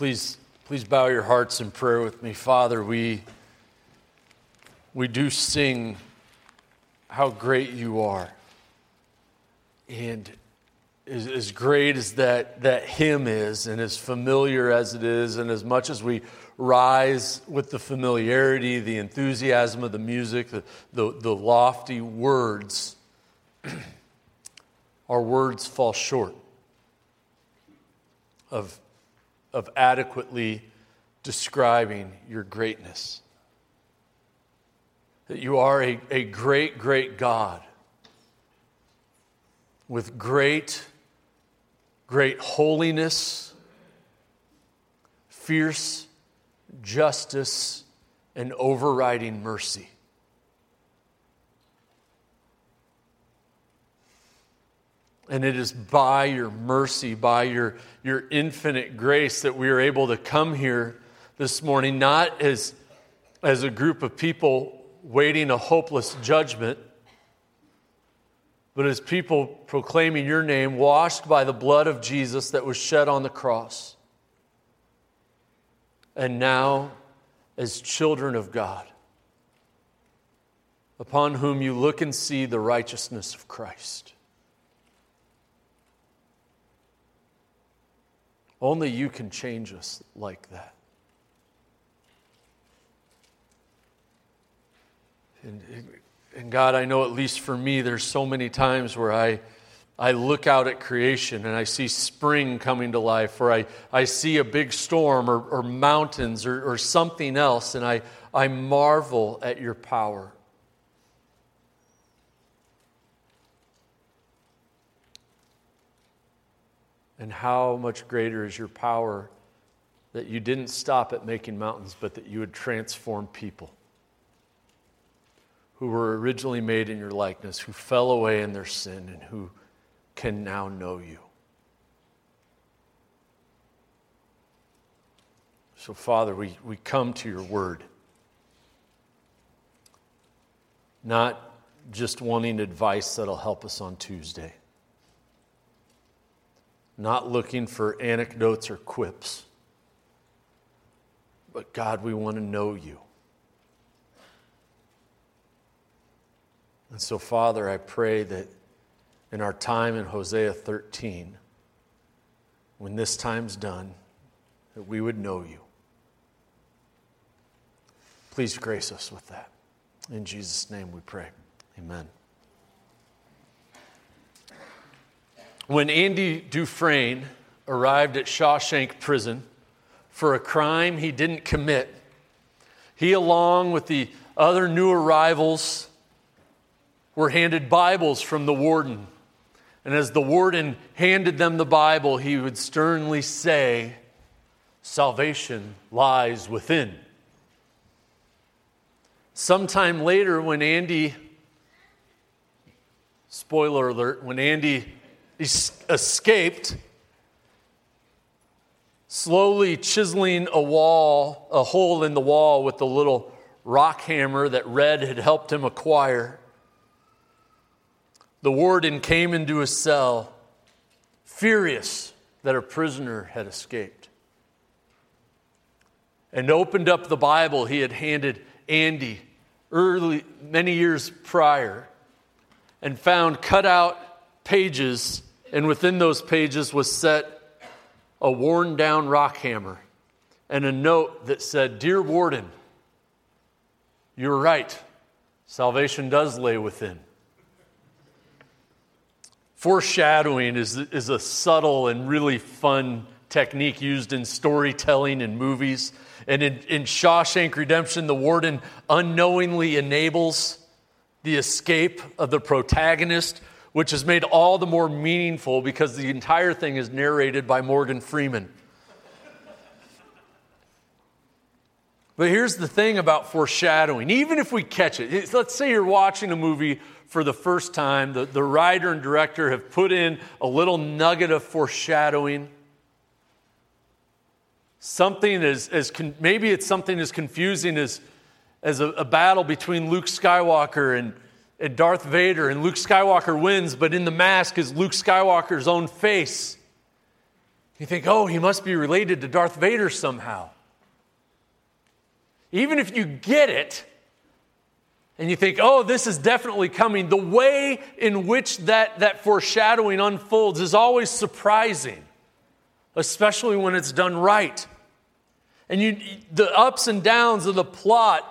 Please, please bow your hearts in prayer with me. Father, we, we do sing how great you are. And as, as great as that, that hymn is, and as familiar as it is, and as much as we rise with the familiarity, the enthusiasm of the music, the, the, the lofty words, our words fall short of of adequately describing your greatness. That you are a, a great, great God with great, great holiness, fierce justice, and overriding mercy. And it is by your mercy, by your, your infinite grace, that we are able to come here this morning, not as, as a group of people waiting a hopeless judgment, but as people proclaiming your name, washed by the blood of Jesus that was shed on the cross. And now, as children of God, upon whom you look and see the righteousness of Christ. Only you can change us like that. And, and God, I know at least for me, there's so many times where I, I look out at creation and I see spring coming to life, or I, I see a big storm or, or mountains or, or something else, and I, I marvel at your power. And how much greater is your power that you didn't stop at making mountains, but that you would transform people who were originally made in your likeness, who fell away in their sin, and who can now know you. So, Father, we, we come to your word, not just wanting advice that'll help us on Tuesday not looking for anecdotes or quips. But God, we want to know you. And so, Father, I pray that in our time in Hosea 13, when this time's done, that we would know you. Please grace us with that. In Jesus' name we pray. Amen. When Andy Dufresne arrived at Shawshank Prison for a crime he didn't commit, he, along with the other new arrivals, were handed Bibles from the warden. And as the warden handed them the Bible, he would sternly say, Salvation lies within. Sometime later, when Andy, spoiler alert, when Andy escaped, slowly chiseling a wall, a hole in the wall with the little rock hammer that Red had helped him acquire. The warden came into his cell, furious that a prisoner had escaped, and opened up the Bible he had handed Andy early, many years prior, and found cut out pages and within those pages was set a worn down rock hammer and a note that said, Dear Warden, you're right. Salvation does lay within. Foreshadowing is, is a subtle and really fun technique used in storytelling and movies. And in, in Shawshank Redemption, the warden unknowingly enables the escape of the protagonist which is made all the more meaningful because the entire thing is narrated by Morgan Freeman. But here's the thing about foreshadowing. Even if we catch it, let's say you're watching a movie for the first time, the, the writer and director have put in a little nugget of foreshadowing. Something as, as con- maybe it's something as confusing as, as a, a battle between Luke Skywalker and, and Darth Vader, and Luke Skywalker wins, but in the mask is Luke Skywalker's own face. You think, oh, he must be related to Darth Vader somehow. Even if you get it, and you think, oh, this is definitely coming, the way in which that, that foreshadowing unfolds is always surprising, especially when it's done right. And you, the ups and downs of the plot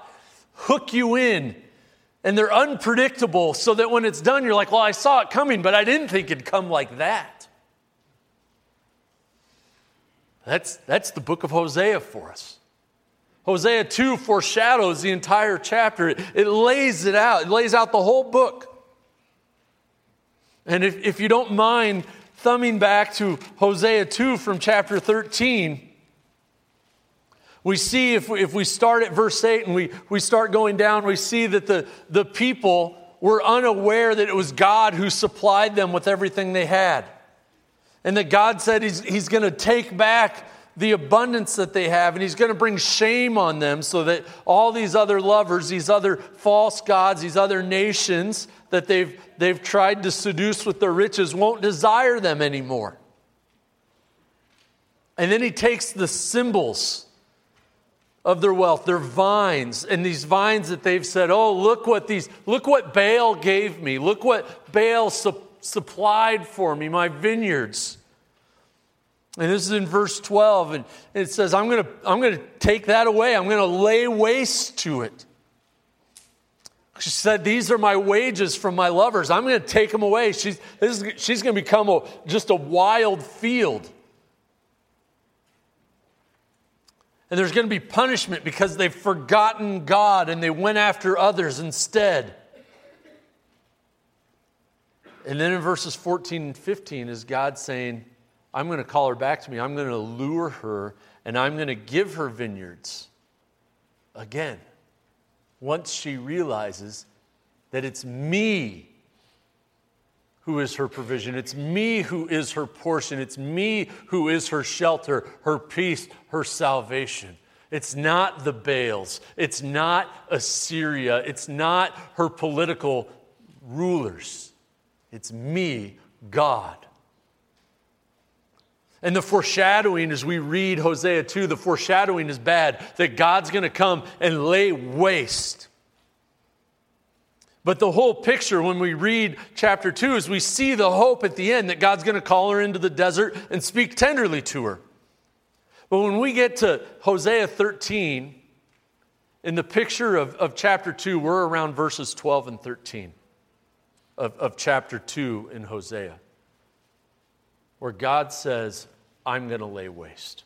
hook you in, and they're unpredictable, so that when it's done, you're like, well, I saw it coming, but I didn't think it'd come like that. That's, that's the book of Hosea for us. Hosea 2 foreshadows the entire chapter, it, it lays it out, it lays out the whole book. And if, if you don't mind thumbing back to Hosea 2 from chapter 13, we see if we, if we start at verse 8 and we, we start going down, we see that the, the people were unaware that it was God who supplied them with everything they had. And that God said He's, he's going to take back the abundance that they have and He's going to bring shame on them so that all these other lovers, these other false gods, these other nations that they've, they've tried to seduce with their riches won't desire them anymore. And then He takes the symbols of their wealth, their vines, and these vines that they've said, oh, look what these, look what Baal gave me. Look what Baal su- supplied for me, my vineyards. And this is in verse 12, and it says, I'm going to I'm to take that away. I'm going to lay waste to it. She said, These are my wages from my lovers. I'm going to take them away. She's, is, she's going to become a, just a wild field. And there's going to be punishment because they've forgotten God and they went after others instead. And then in verses 14 and 15 is God saying, I'm going to call her back to me. I'm going to lure her and I'm going to give her vineyards again. Once she realizes that it's me who is her provision. It's me who is her portion. It's me who is her shelter, her peace, her salvation. It's not the Baals. It's not Assyria. It's not her political rulers. It's me, God. And the foreshadowing, as we read Hosea 2, the foreshadowing is bad that God's going to come and lay waste but the whole picture, when we read chapter 2, is we see the hope at the end that God's going to call her into the desert and speak tenderly to her. But when we get to Hosea 13, in the picture of, of chapter 2, we're around verses 12 and 13 of, of chapter 2 in Hosea, where God says, I'm going to lay waste.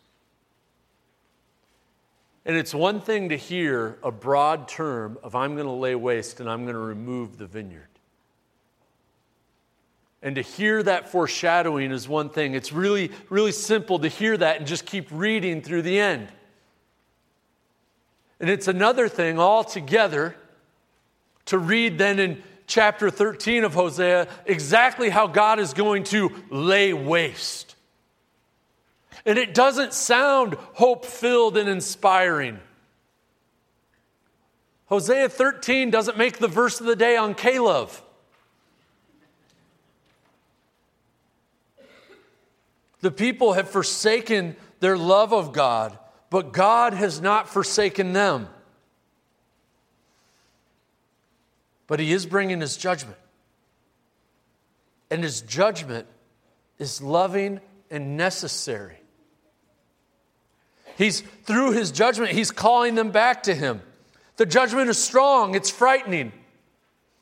And it's one thing to hear a broad term of I'm going to lay waste and I'm going to remove the vineyard. And to hear that foreshadowing is one thing. It's really, really simple to hear that and just keep reading through the end. And it's another thing altogether to read then in chapter 13 of Hosea exactly how God is going to lay waste. And it doesn't sound hope filled and inspiring. Hosea 13 doesn't make the verse of the day on Caleb. The people have forsaken their love of God, but God has not forsaken them. But He is bringing His judgment. And His judgment is loving and necessary. He's through his judgment, he's calling them back to him. The judgment is strong, it's frightening.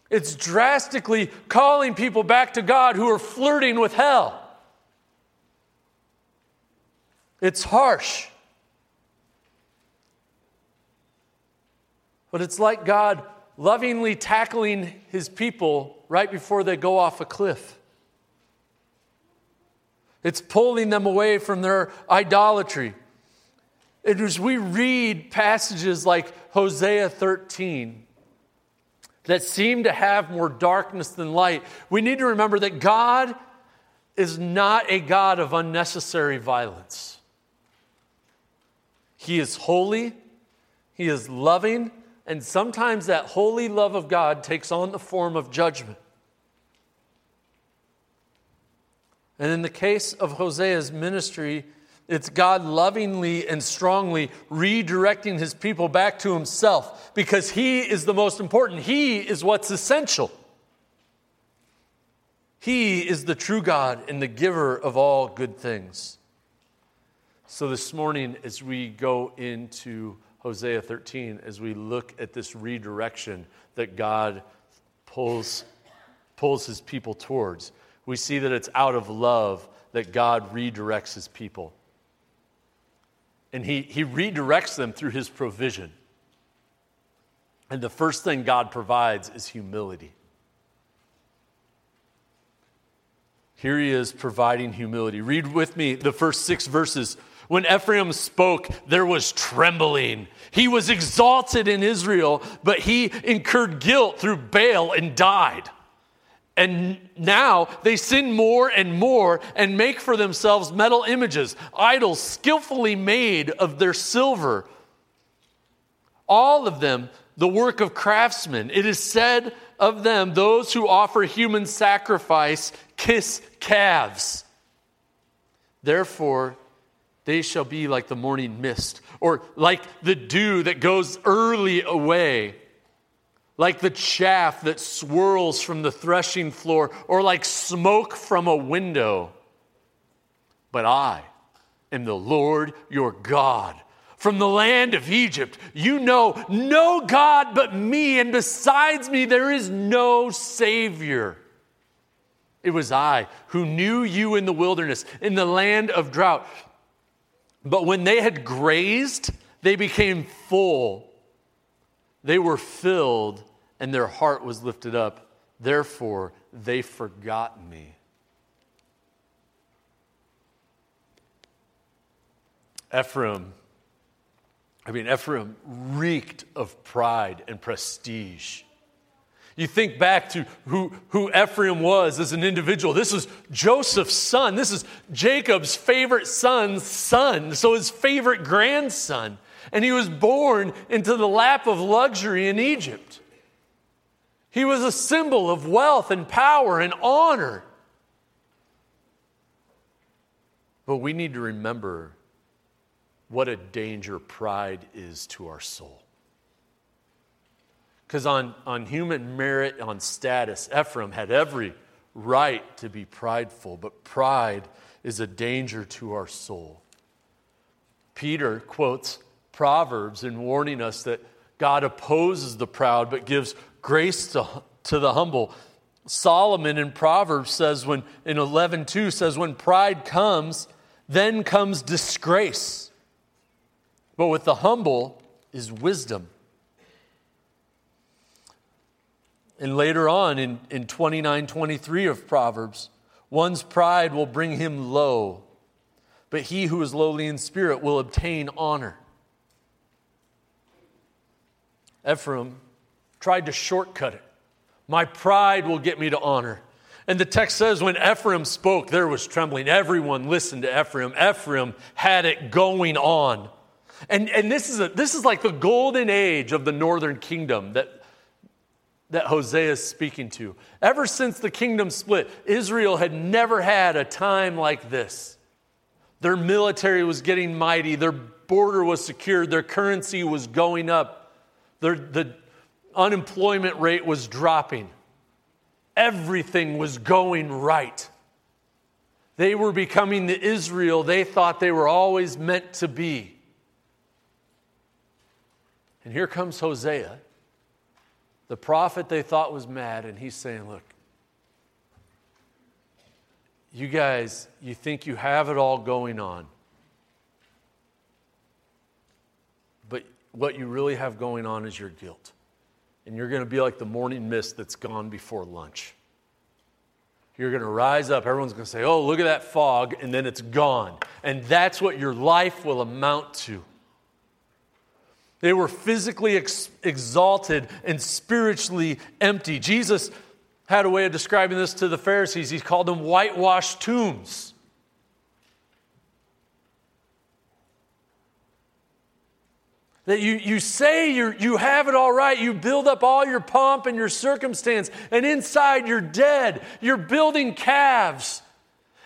It's drastically calling people back to God who are flirting with hell. It's harsh. But it's like God lovingly tackling his people right before they go off a cliff. It's pulling them away from their idolatry. And as we read passages like Hosea 13 that seem to have more darkness than light, we need to remember that God is not a God of unnecessary violence. He is holy, He is loving, and sometimes that holy love of God takes on the form of judgment. And in the case of Hosea's ministry, it's God lovingly and strongly redirecting his people back to himself because he is the most important. He is what's essential. He is the true God and the giver of all good things. So, this morning, as we go into Hosea 13, as we look at this redirection that God pulls, pulls his people towards, we see that it's out of love that God redirects his people. And he, he redirects them through his provision. And the first thing God provides is humility. Here he is providing humility. Read with me the first six verses. When Ephraim spoke, there was trembling. He was exalted in Israel, but he incurred guilt through Baal and died. And now they sin more and more and make for themselves metal images, idols skillfully made of their silver. All of them the work of craftsmen. It is said of them, those who offer human sacrifice kiss calves. Therefore, they shall be like the morning mist, or like the dew that goes early away like the chaff that swirls from the threshing floor, or like smoke from a window. But I am the Lord your God. From the land of Egypt, you know no God but me, and besides me, there is no Savior. It was I who knew you in the wilderness, in the land of drought. But when they had grazed, they became full. They were filled and their heart was lifted up. Therefore, they forgot me. Ephraim, I mean, Ephraim reeked of pride and prestige. You think back to who, who Ephraim was as an individual. This is Joseph's son. This is Jacob's favorite son's son, so his favorite grandson. And he was born into the lap of luxury in Egypt. He was a symbol of wealth and power and honor. But we need to remember what a danger pride is to our soul. Because on, on human merit, on status, Ephraim had every right to be prideful, but pride is a danger to our soul. Peter quotes Proverbs in warning us that God opposes the proud but gives grace to, to the humble. Solomon in Proverbs says when in 11:2 says when pride comes, then comes disgrace. But with the humble is wisdom. And later on in, in 29 23 of Proverbs, one's pride will bring him low, but he who is lowly in spirit will obtain honor. Ephraim tried to shortcut it. My pride will get me to honor. And the text says, when Ephraim spoke, there was trembling. Everyone listened to Ephraim. Ephraim had it going on. And, and this, is a, this is like the golden age of the northern kingdom that, that Hosea is speaking to. Ever since the kingdom split, Israel had never had a time like this. Their military was getting mighty, their border was secured, their currency was going up, their, the unemployment rate was dropping. Everything was going right. They were becoming the Israel they thought they were always meant to be. And here comes Hosea, the prophet they thought was mad, and he's saying, Look, you guys, you think you have it all going on. But what you really have going on is your guilt and you're going to be like the morning mist that's gone before lunch. You're going to rise up. Everyone's going to say, Oh, look at that fog, and then it's gone. And that's what your life will amount to. They were physically ex- exalted and spiritually empty. Jesus had a way of describing this to the Pharisees. He called them whitewashed tombs. That you, you say you you have it all right. You build up all your pomp and your circumstance, and inside you're dead. You're building calves.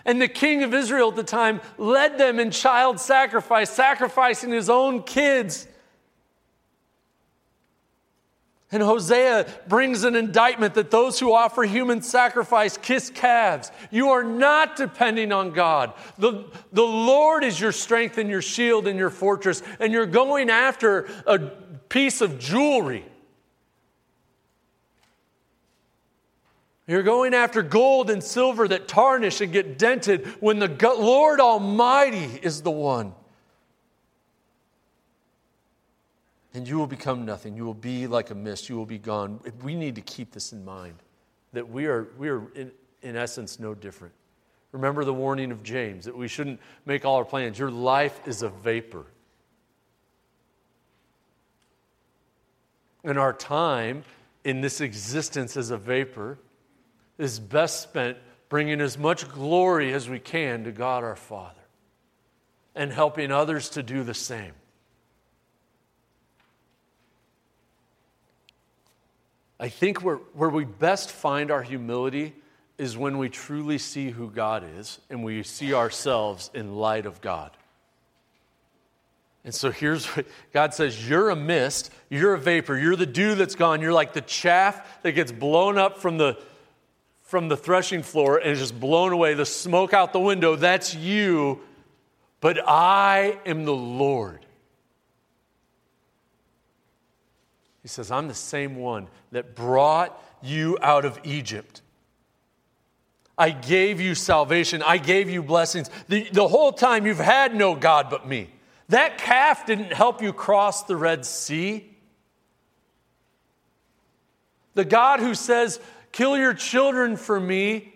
And the king of Israel at the time led them in child sacrifice, sacrificing his own kids. And Hosea brings an indictment that those who offer human sacrifice kiss calves. You are not depending on God. The, the Lord is your strength and your shield and your fortress, and you're going after a piece of jewelry. You're going after gold and silver that tarnish and get dented when the Lord Almighty is the one. And you will become nothing. You will be like a mist. You will be gone. We need to keep this in mind that we are, we are in, in essence, no different. Remember the warning of James that we shouldn't make all our plans. Your life is a vapor. And our time in this existence as a vapor is best spent bringing as much glory as we can to God our Father and helping others to do the same. I think where, where we best find our humility is when we truly see who God is and we see ourselves in light of God. And so here's what God says You're a mist, you're a vapor, you're the dew that's gone, you're like the chaff that gets blown up from the from the threshing floor and is just blown away, the smoke out the window, that's you. But I am the Lord. He says, I'm the same one that brought you out of Egypt. I gave you salvation. I gave you blessings. The, the whole time you've had no God but me. That calf didn't help you cross the Red Sea. The God who says, Kill your children for me.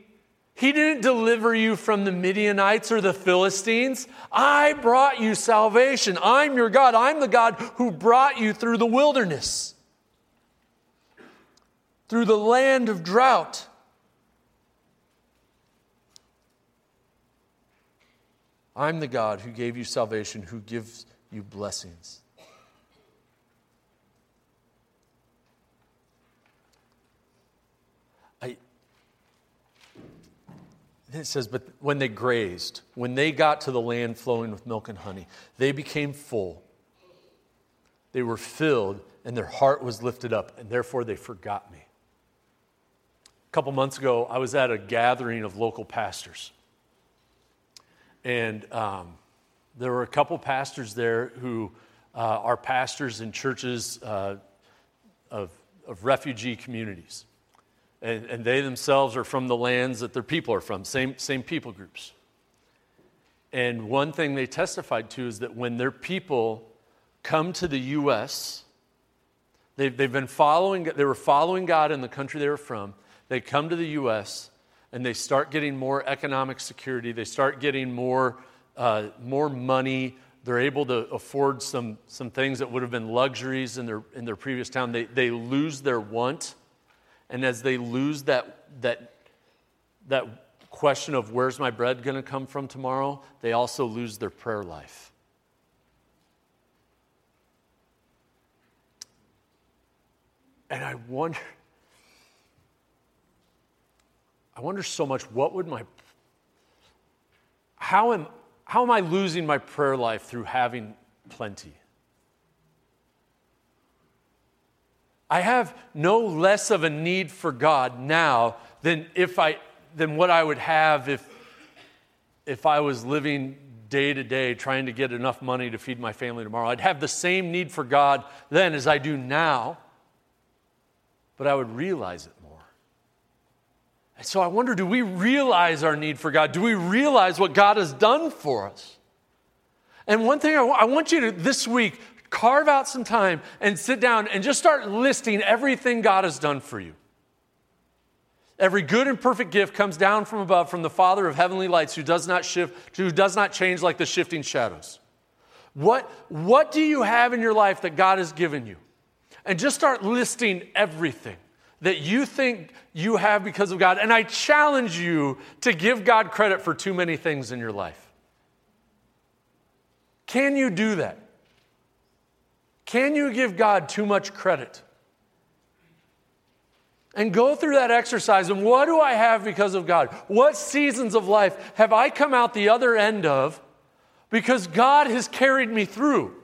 He didn't deliver you from the Midianites or the Philistines. I brought you salvation. I'm your God. I'm the God who brought you through the wilderness, through the land of drought. I'm the God who gave you salvation, who gives you blessings. I, it says, but when they grazed, when they got to the land flowing with milk and honey, they became full. They were filled, and their heart was lifted up, and therefore they forgot me. A couple months ago, I was at a gathering of local pastors. And um, there were a couple pastors there who uh, are pastors in churches uh, of, of refugee communities and, and they themselves are from the lands that their people are from, same, same people groups. And one thing they testified to is that when their people come to the U.S., they've, they've been following, they were following God in the country they were from. They come to the U.S. and they start getting more economic security. They start getting more, uh, more money. They're able to afford some, some things that would have been luxuries in their, in their previous town. They, they lose their want and as they lose that, that, that question of where's my bread going to come from tomorrow, they also lose their prayer life. And I wonder, I wonder so much what would my, how am, how am I losing my prayer life through having plenty? I have no less of a need for God now than if I than what I would have if if I was living day to day trying to get enough money to feed my family tomorrow. I'd have the same need for God then as I do now, but I would realize it. And so I wonder do we realize our need for God? Do we realize what God has done for us? And one thing I, w- I want you to this week carve out some time and sit down and just start listing everything God has done for you. Every good and perfect gift comes down from above from the Father of heavenly lights who does not shift, who does not change like the shifting shadows. What, what do you have in your life that God has given you? And just start listing everything that you think you have because of God. And I challenge you to give God credit for too many things in your life. Can you do that? Can you give God too much credit? and go through that exercise. And what do I have because of God? What seasons of life have I come out the other end of because God has carried me through?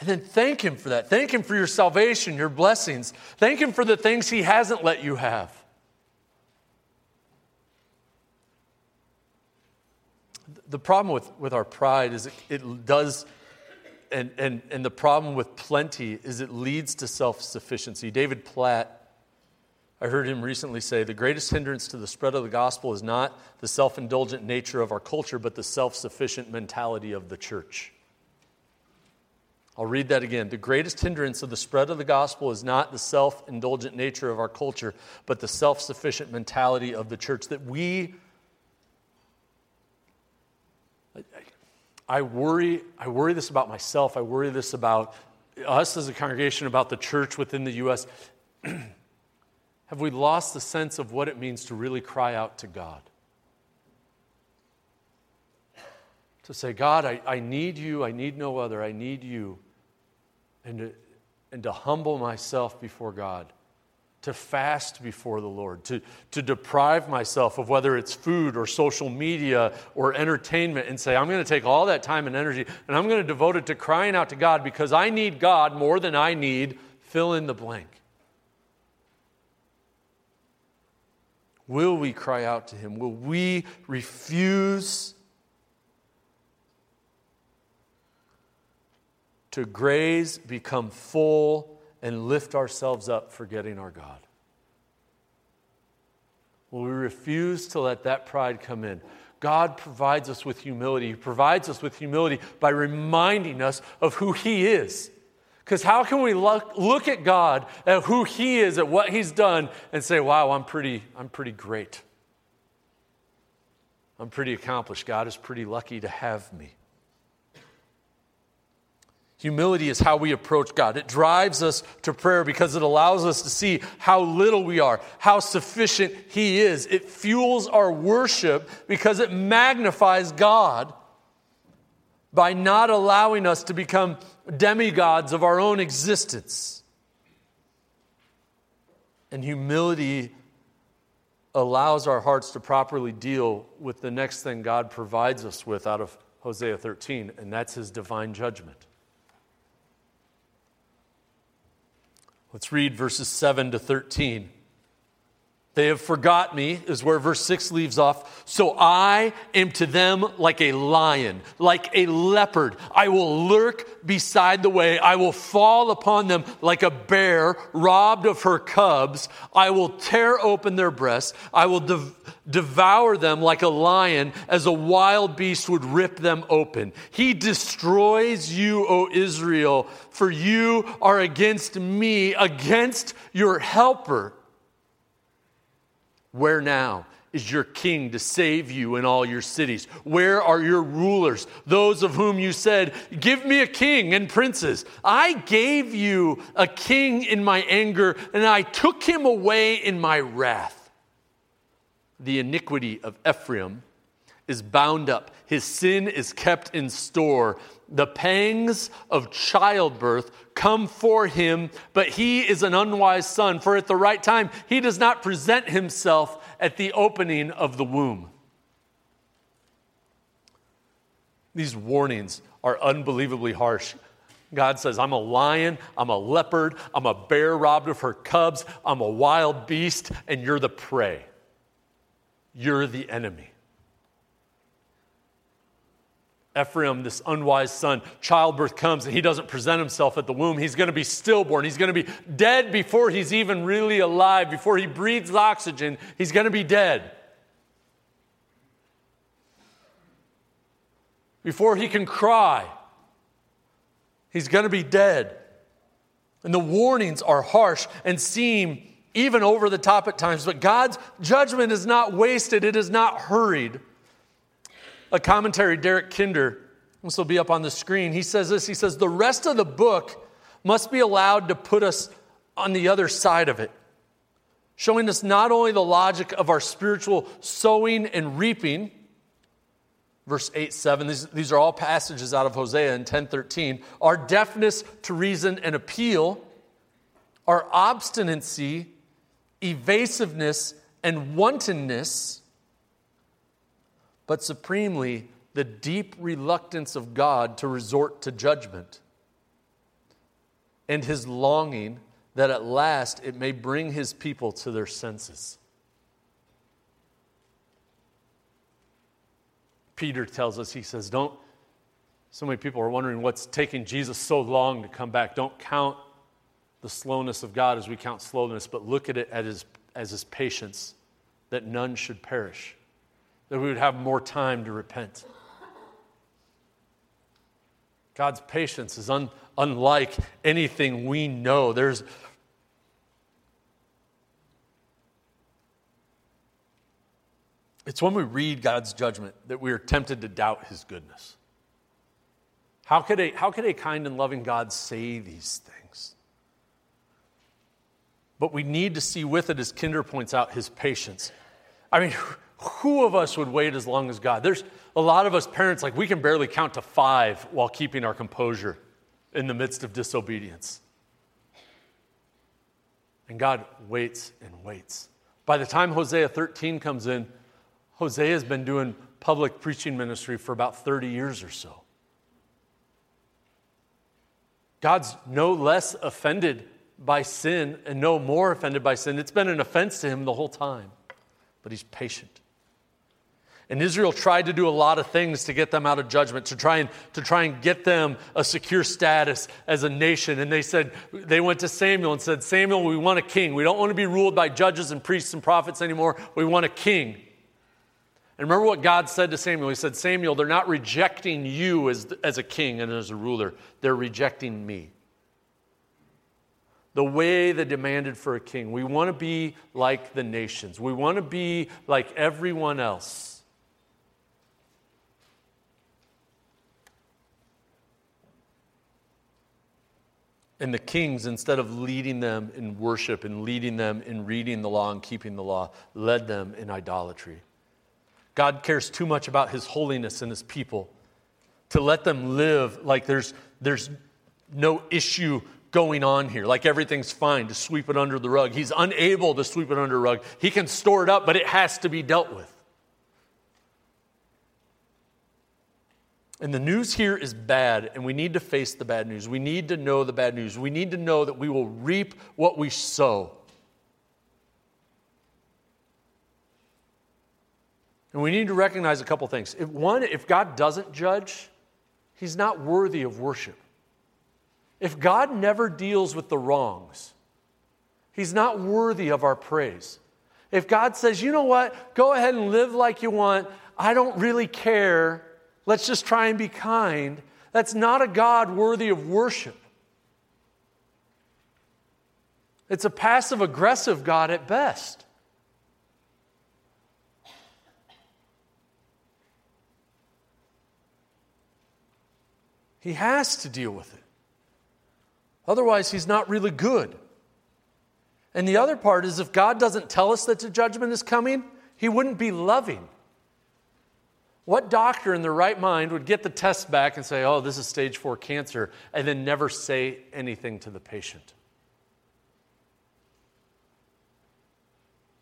And then thank Him for that. Thank Him for your salvation, your blessings. Thank Him for the things He hasn't let you have. The problem with, with our pride is it, it does and, and, and the problem with plenty is it leads to self sufficiency. David Platt, I heard him recently say the greatest hindrance to the spread of the gospel is not the self indulgent nature of our culture, but the self sufficient mentality of the church. I'll read that again. The greatest hindrance of the spread of the gospel is not the self indulgent nature of our culture, but the self sufficient mentality of the church that we I worry, I worry this about myself. I worry this about us as a congregation, about the church within the U.S. Have we lost the sense of what it means to really cry out to God? To say, God, I, I need you, I need no other, I need you. And to, and to humble myself before God to fast before the Lord, to, to deprive myself of whether it's food or social media or entertainment, and say, I'm going to take all that time and energy and I'm going to devote it to crying out to God because I need God more than I need fill in the blank. Will we cry out to Him? Will we refuse to graze, become full, and lift ourselves up forgetting our God? Will we refuse to let that pride come in? God provides us with humility. He provides us with humility by reminding us of who He is. Because how can we look, look at God, at who He is, at what He's done, and say, wow, I'm pretty, I'm pretty great. I'm pretty accomplished. God is pretty lucky to have me. Humility is how we approach God. It drives us to prayer because it allows us to see how little we are, how sufficient He is. It fuels our worship because it magnifies God by not allowing us to become demigods of our own existence. And humility allows our hearts to properly deal with the next thing God provides us with out of Hosea 13, and that's His divine judgment. Let's read verses 7 to 13. They have forgot me, is where verse 6 leaves off. So I am to them like a lion, like a leopard. I will lurk beside the way. I will fall upon them like a bear robbed of her cubs. I will tear open their breasts. I will dev- devour them like a lion, as a wild beast would rip them open. He destroys you, O Israel, for you are against me, against your helper. Where now is your king to save you in all your cities? Where are your rulers, those of whom you said, Give me a king and princes? I gave you a king in my anger, and I took him away in my wrath. The iniquity of Ephraim is bound up, his sin is kept in store. The pangs of childbirth come for him, but he is an unwise son, for at the right time he does not present himself at the opening of the womb. These warnings are unbelievably harsh. God says, I'm a lion, I'm a leopard, I'm a bear robbed of her cubs, I'm a wild beast, and you're the prey. You're the enemy. Ephraim, this unwise son, childbirth comes and he doesn't present himself at the womb. He's going to be stillborn. He's going to be dead before he's even really alive. Before he breathes oxygen, he's going to be dead. Before he can cry, he's going to be dead. And the warnings are harsh and seem even over the top at times, but God's judgment is not wasted, it is not hurried a commentary, Derek Kidner, this will be up on the screen. He says this He says, The rest of the book must be allowed to put us on the other side of it, showing us not only the logic of our spiritual sowing and reaping, verse 8, 7. These, these are all passages out of Hosea in 10:13. Our deafness to reason and appeal, our obstinacy, evasiveness, and wantonness, but supremely the deep reluctance of God to resort to judgment and his longing that at last it may bring his people to their senses. Peter tells us, he says, Don't, so many people are wondering what's taking Jesus so long to come back. Don't count the slowness of God as we count slowness, but look at it as his, as his patience, that none should perish, that we would have more time to repent. God's patience is un, unlike anything we know. There's It's when we read God's judgment that we are tempted to doubt his goodness. How could a, how could a kind and loving God say these things? But we need to see with it, as Kidner points out, his patience. I mean, who of us would wait as long as God? There's a lot of us parents, like, we can barely count to five while keeping our composure in the midst of disobedience. And God waits and waits. By the time Hosea 13 comes in, Hosea has been doing public preaching ministry for about 30 years or so. God's no less offended by sin and no more offended by sin. It's been an offense to him the whole time, but he's patient. And Israel tried to do a lot of things to get them out of judgment, to try and, to try and get them a secure status as a nation. And they said, they went to Samuel and said, Samuel, we want a king. We don't want to be ruled by judges and priests and prophets anymore. We want a king. And remember what God said to Samuel? He said, Samuel, they're not rejecting you as, as a king and as a ruler, they're rejecting me. The way they demanded for a king. We want to be like the nations, we want to be like everyone else. And the kings, instead of leading them in worship and leading them in reading the law and keeping the law, led them in idolatry. God cares too much about his holiness and his people to let them live like there's, there's no issue going on here, like everything's fine, to sweep it under the rug. He's unable to sweep it under the rug. He can store it up, but it has to be dealt with. And the news here is bad, and we need to face the bad news. We need to know the bad news. We need to know that we will reap what we sow. And we need to recognize a couple things. If, one, if God doesn't judge, he's not worthy of worship. If God never deals with the wrongs, he's not worthy of our praise. If God says, you know what, go ahead and live like you want, I don't really care, let's just try and be kind, that's not a God worthy of worship. It's a passive aggressive God at best. He has to deal with it. Otherwise, he's not really good. And the other part is if God doesn't tell us that the judgment is coming, he wouldn't be loving. What doctor in their right mind would get the test back and say, oh, this is stage four cancer, and then never say anything to the patient?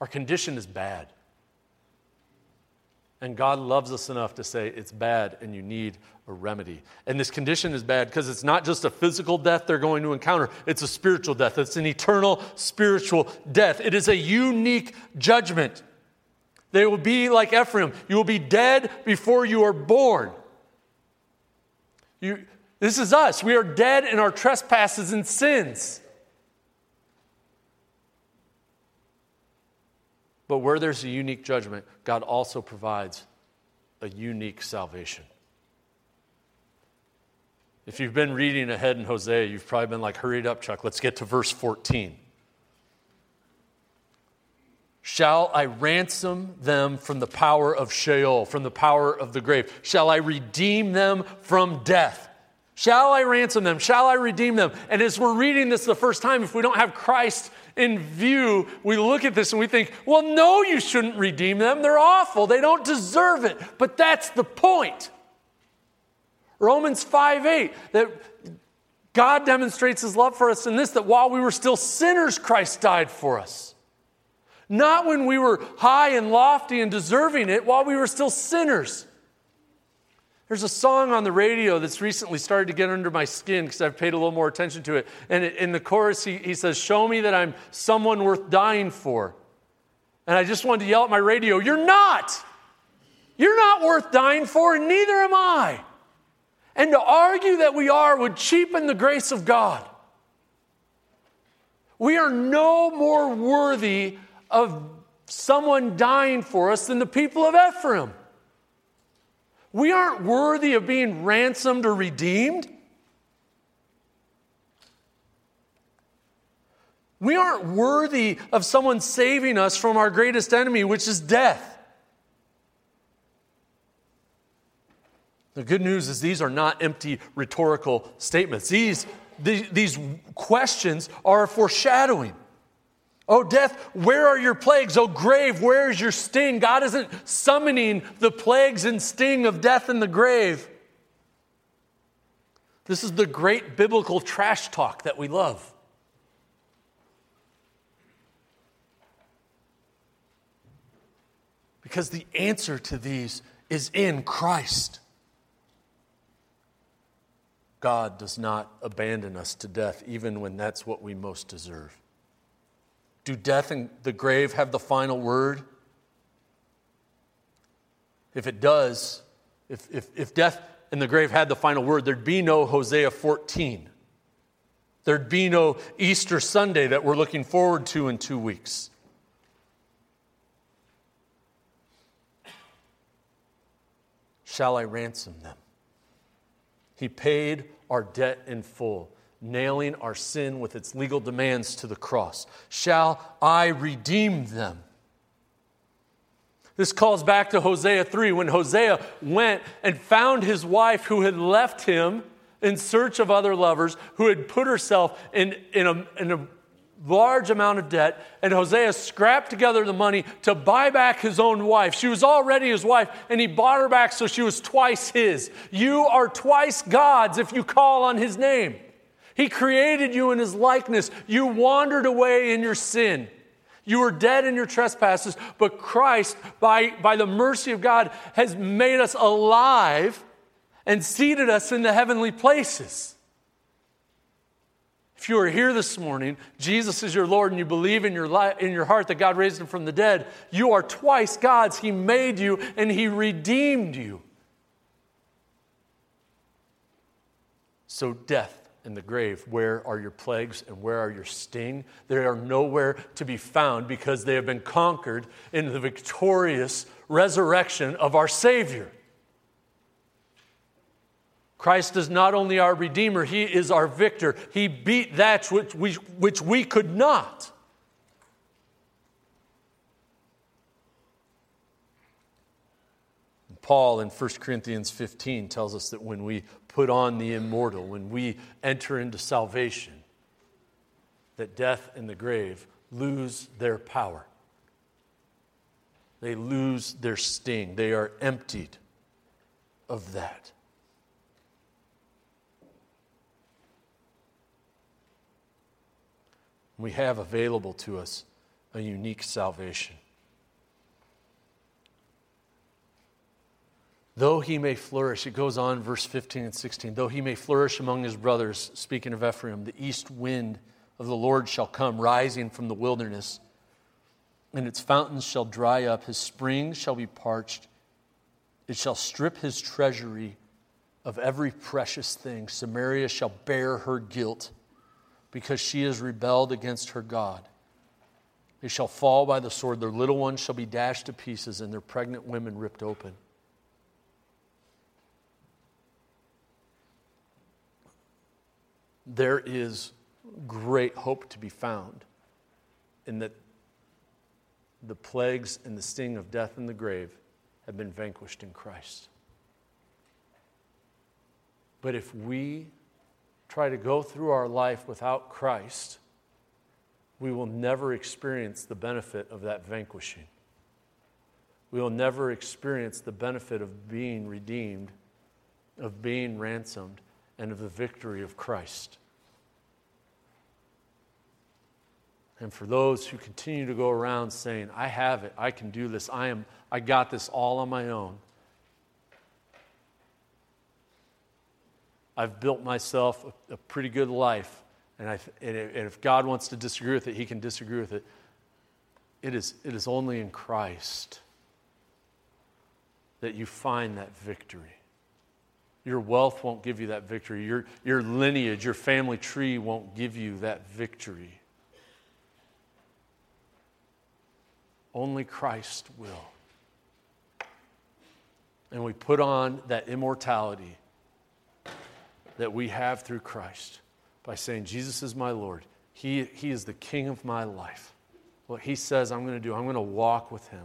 Our condition is bad. And God loves us enough to say it's bad and you need a remedy. And this condition is bad because it's not just a physical death they're going to encounter, it's a spiritual death. It's an eternal spiritual death. It is a unique judgment. They will be like Ephraim. You will be dead before you are born. You, this is us. We are dead in our trespasses and sins. But where there's a unique judgment, God also provides a unique salvation. If you've been reading ahead in Hosea, you've probably been like, hurried up, Chuck, let's get to verse 14. Shall I ransom them from the power of Sheol, from the power of the grave? Shall I redeem them from death? Shall I ransom them? Shall I redeem them? And as we're reading this the first time, if we don't have Christ in view, we look at this and we think, well, no, you shouldn't redeem them. They're awful. They don't deserve it. But that's the point. Romans 5 8, that God demonstrates his love for us in this that while we were still sinners, Christ died for us. Not when we were high and lofty and deserving it, while we were still sinners. There's a song on the radio that's recently started to get under my skin because I've paid a little more attention to it. And in the chorus, he, he says, Show me that I'm someone worth dying for. And I just wanted to yell at my radio, You're not! You're not worth dying for, and neither am I. And to argue that we are would cheapen the grace of God. We are no more worthy of someone dying for us than the people of Ephraim. We aren't worthy of being ransomed or redeemed. We aren't worthy of someone saving us from our greatest enemy, which is death. The good news is these are not empty rhetorical statements. These, these, these questions are foreshadowing. Oh, death, where are your plagues? Oh, grave, where is your sting? God isn't summoning the plagues and sting of death in the grave. This is the great biblical trash talk that we love. Because the answer to these is in Christ. God does not abandon us to death, even when that's what we most deserve. Do death and the grave have the final word? If it does, if, if, if death and the grave had the final word, there'd be no Hosea 14. There'd be no Easter Sunday that we're looking forward to in two weeks. Shall I ransom them? He paid our debt in full, nailing our sin with its legal demands to the cross. Shall I redeem them? This calls back to Hosea 3 when Hosea went and found his wife who had left him in search of other lovers, who had put herself in, in, a, in a large amount of debt, and Hosea scrapped together the money to buy back his own wife. She was already his wife, and he bought her back so she was twice his. You are twice God's if you call on his name. He created you in his likeness. You wandered away in your sin. You were dead in your trespasses, but Christ, by, by the mercy of God, has made us alive and seated us in the heavenly places. If you are here this morning, Jesus is your Lord, and you believe in your, life, in your heart that God raised him from the dead, you are twice God's. He made you and He redeemed you. So, death and the grave, where are your plagues and where are your sting? They are nowhere to be found because they have been conquered in the victorious resurrection of our Savior. Christ is not only our Redeemer, He is our victor. He beat that which we, which we could not. Paul in 1 Corinthians 15 tells us that when we put on the immortal, when we enter into salvation, that death and the grave lose their power. They lose their sting. They are emptied of that. we have available to us a unique salvation. Though he may flourish, it goes on, verse 15 and 16. Though he may flourish among his brothers, speaking of Ephraim, the east wind of the Lord shall come, rising from the wilderness, and its fountains shall dry up, his springs shall be parched. It shall strip his treasury of every precious thing. Samaria shall bear her guilt because she has rebelled against her God. They shall fall by the sword, their little ones shall be dashed to pieces, and their pregnant women ripped open. There is great hope to be found in that the plagues and the sting of death and the grave have been vanquished in Christ. But if we try to go through our life without Christ, we will never experience the benefit of that vanquishing. We will never experience the benefit of being redeemed, of being ransomed, and of the victory of Christ. And for those who continue to go around saying, I have it, I can do this, I am I got this all on my own. I've built myself a, a pretty good life, and, and if God wants to disagree with it, He can disagree with it. It is, it is only in Christ that you find that victory. Your wealth won't give you that victory. Your, your lineage, your family tree won't give you that victory. Only Christ will. And we put on that immortality that we have through Christ by saying, Jesus is my Lord. He, he is the King of my life. What He says I'm going to do, I'm going to walk with Him.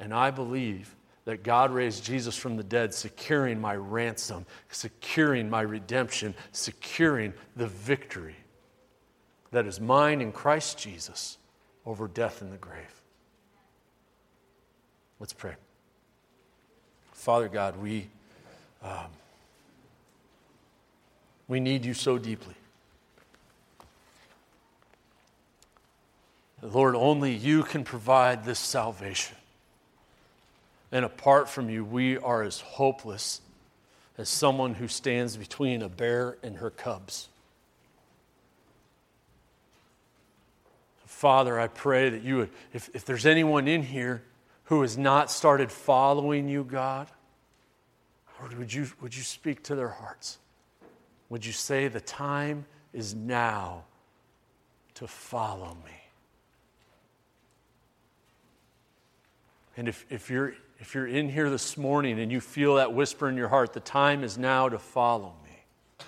And I believe that God raised Jesus from the dead, securing my ransom, securing my redemption, securing the victory that is mine in Christ Jesus over death and the grave. Let's pray. Father God, we, um, we need you so deeply. Lord, only you can provide this salvation. And apart from you, we are as hopeless as someone who stands between a bear and her cubs. Father, I pray that you would, if, if there's anyone in here who has not started following you, God, Lord, would you, would you speak to their hearts? Would you say, the time is now to follow me? And if, if you're if you're in here this morning and you feel that whisper in your heart, the time is now to follow me.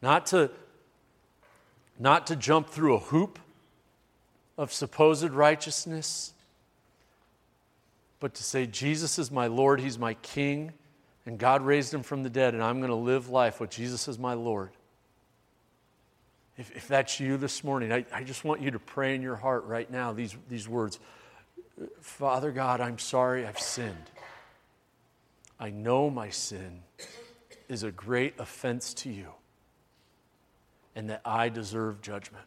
Not to, not to jump through a hoop of supposed righteousness, but to say, Jesus is my Lord, He's my King, and God raised Him from the dead, and I'm going to live life with Jesus as my Lord. If, if that's you this morning, I, I just want you to pray in your heart right now these, these words. Father God, I'm sorry I've sinned. I know my sin is a great offense to you and that I deserve judgment.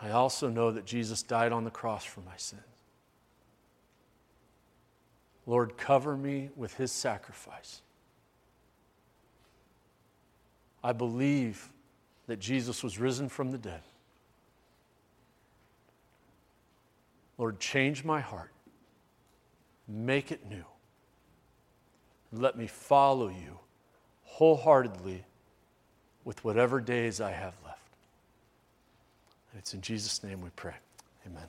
I also know that Jesus died on the cross for my sins. Lord, cover me with his sacrifice. I believe that Jesus was risen from the dead. Lord, change my heart, make it new. Let me follow you wholeheartedly with whatever days I have left. And it's in Jesus' name we pray. Amen.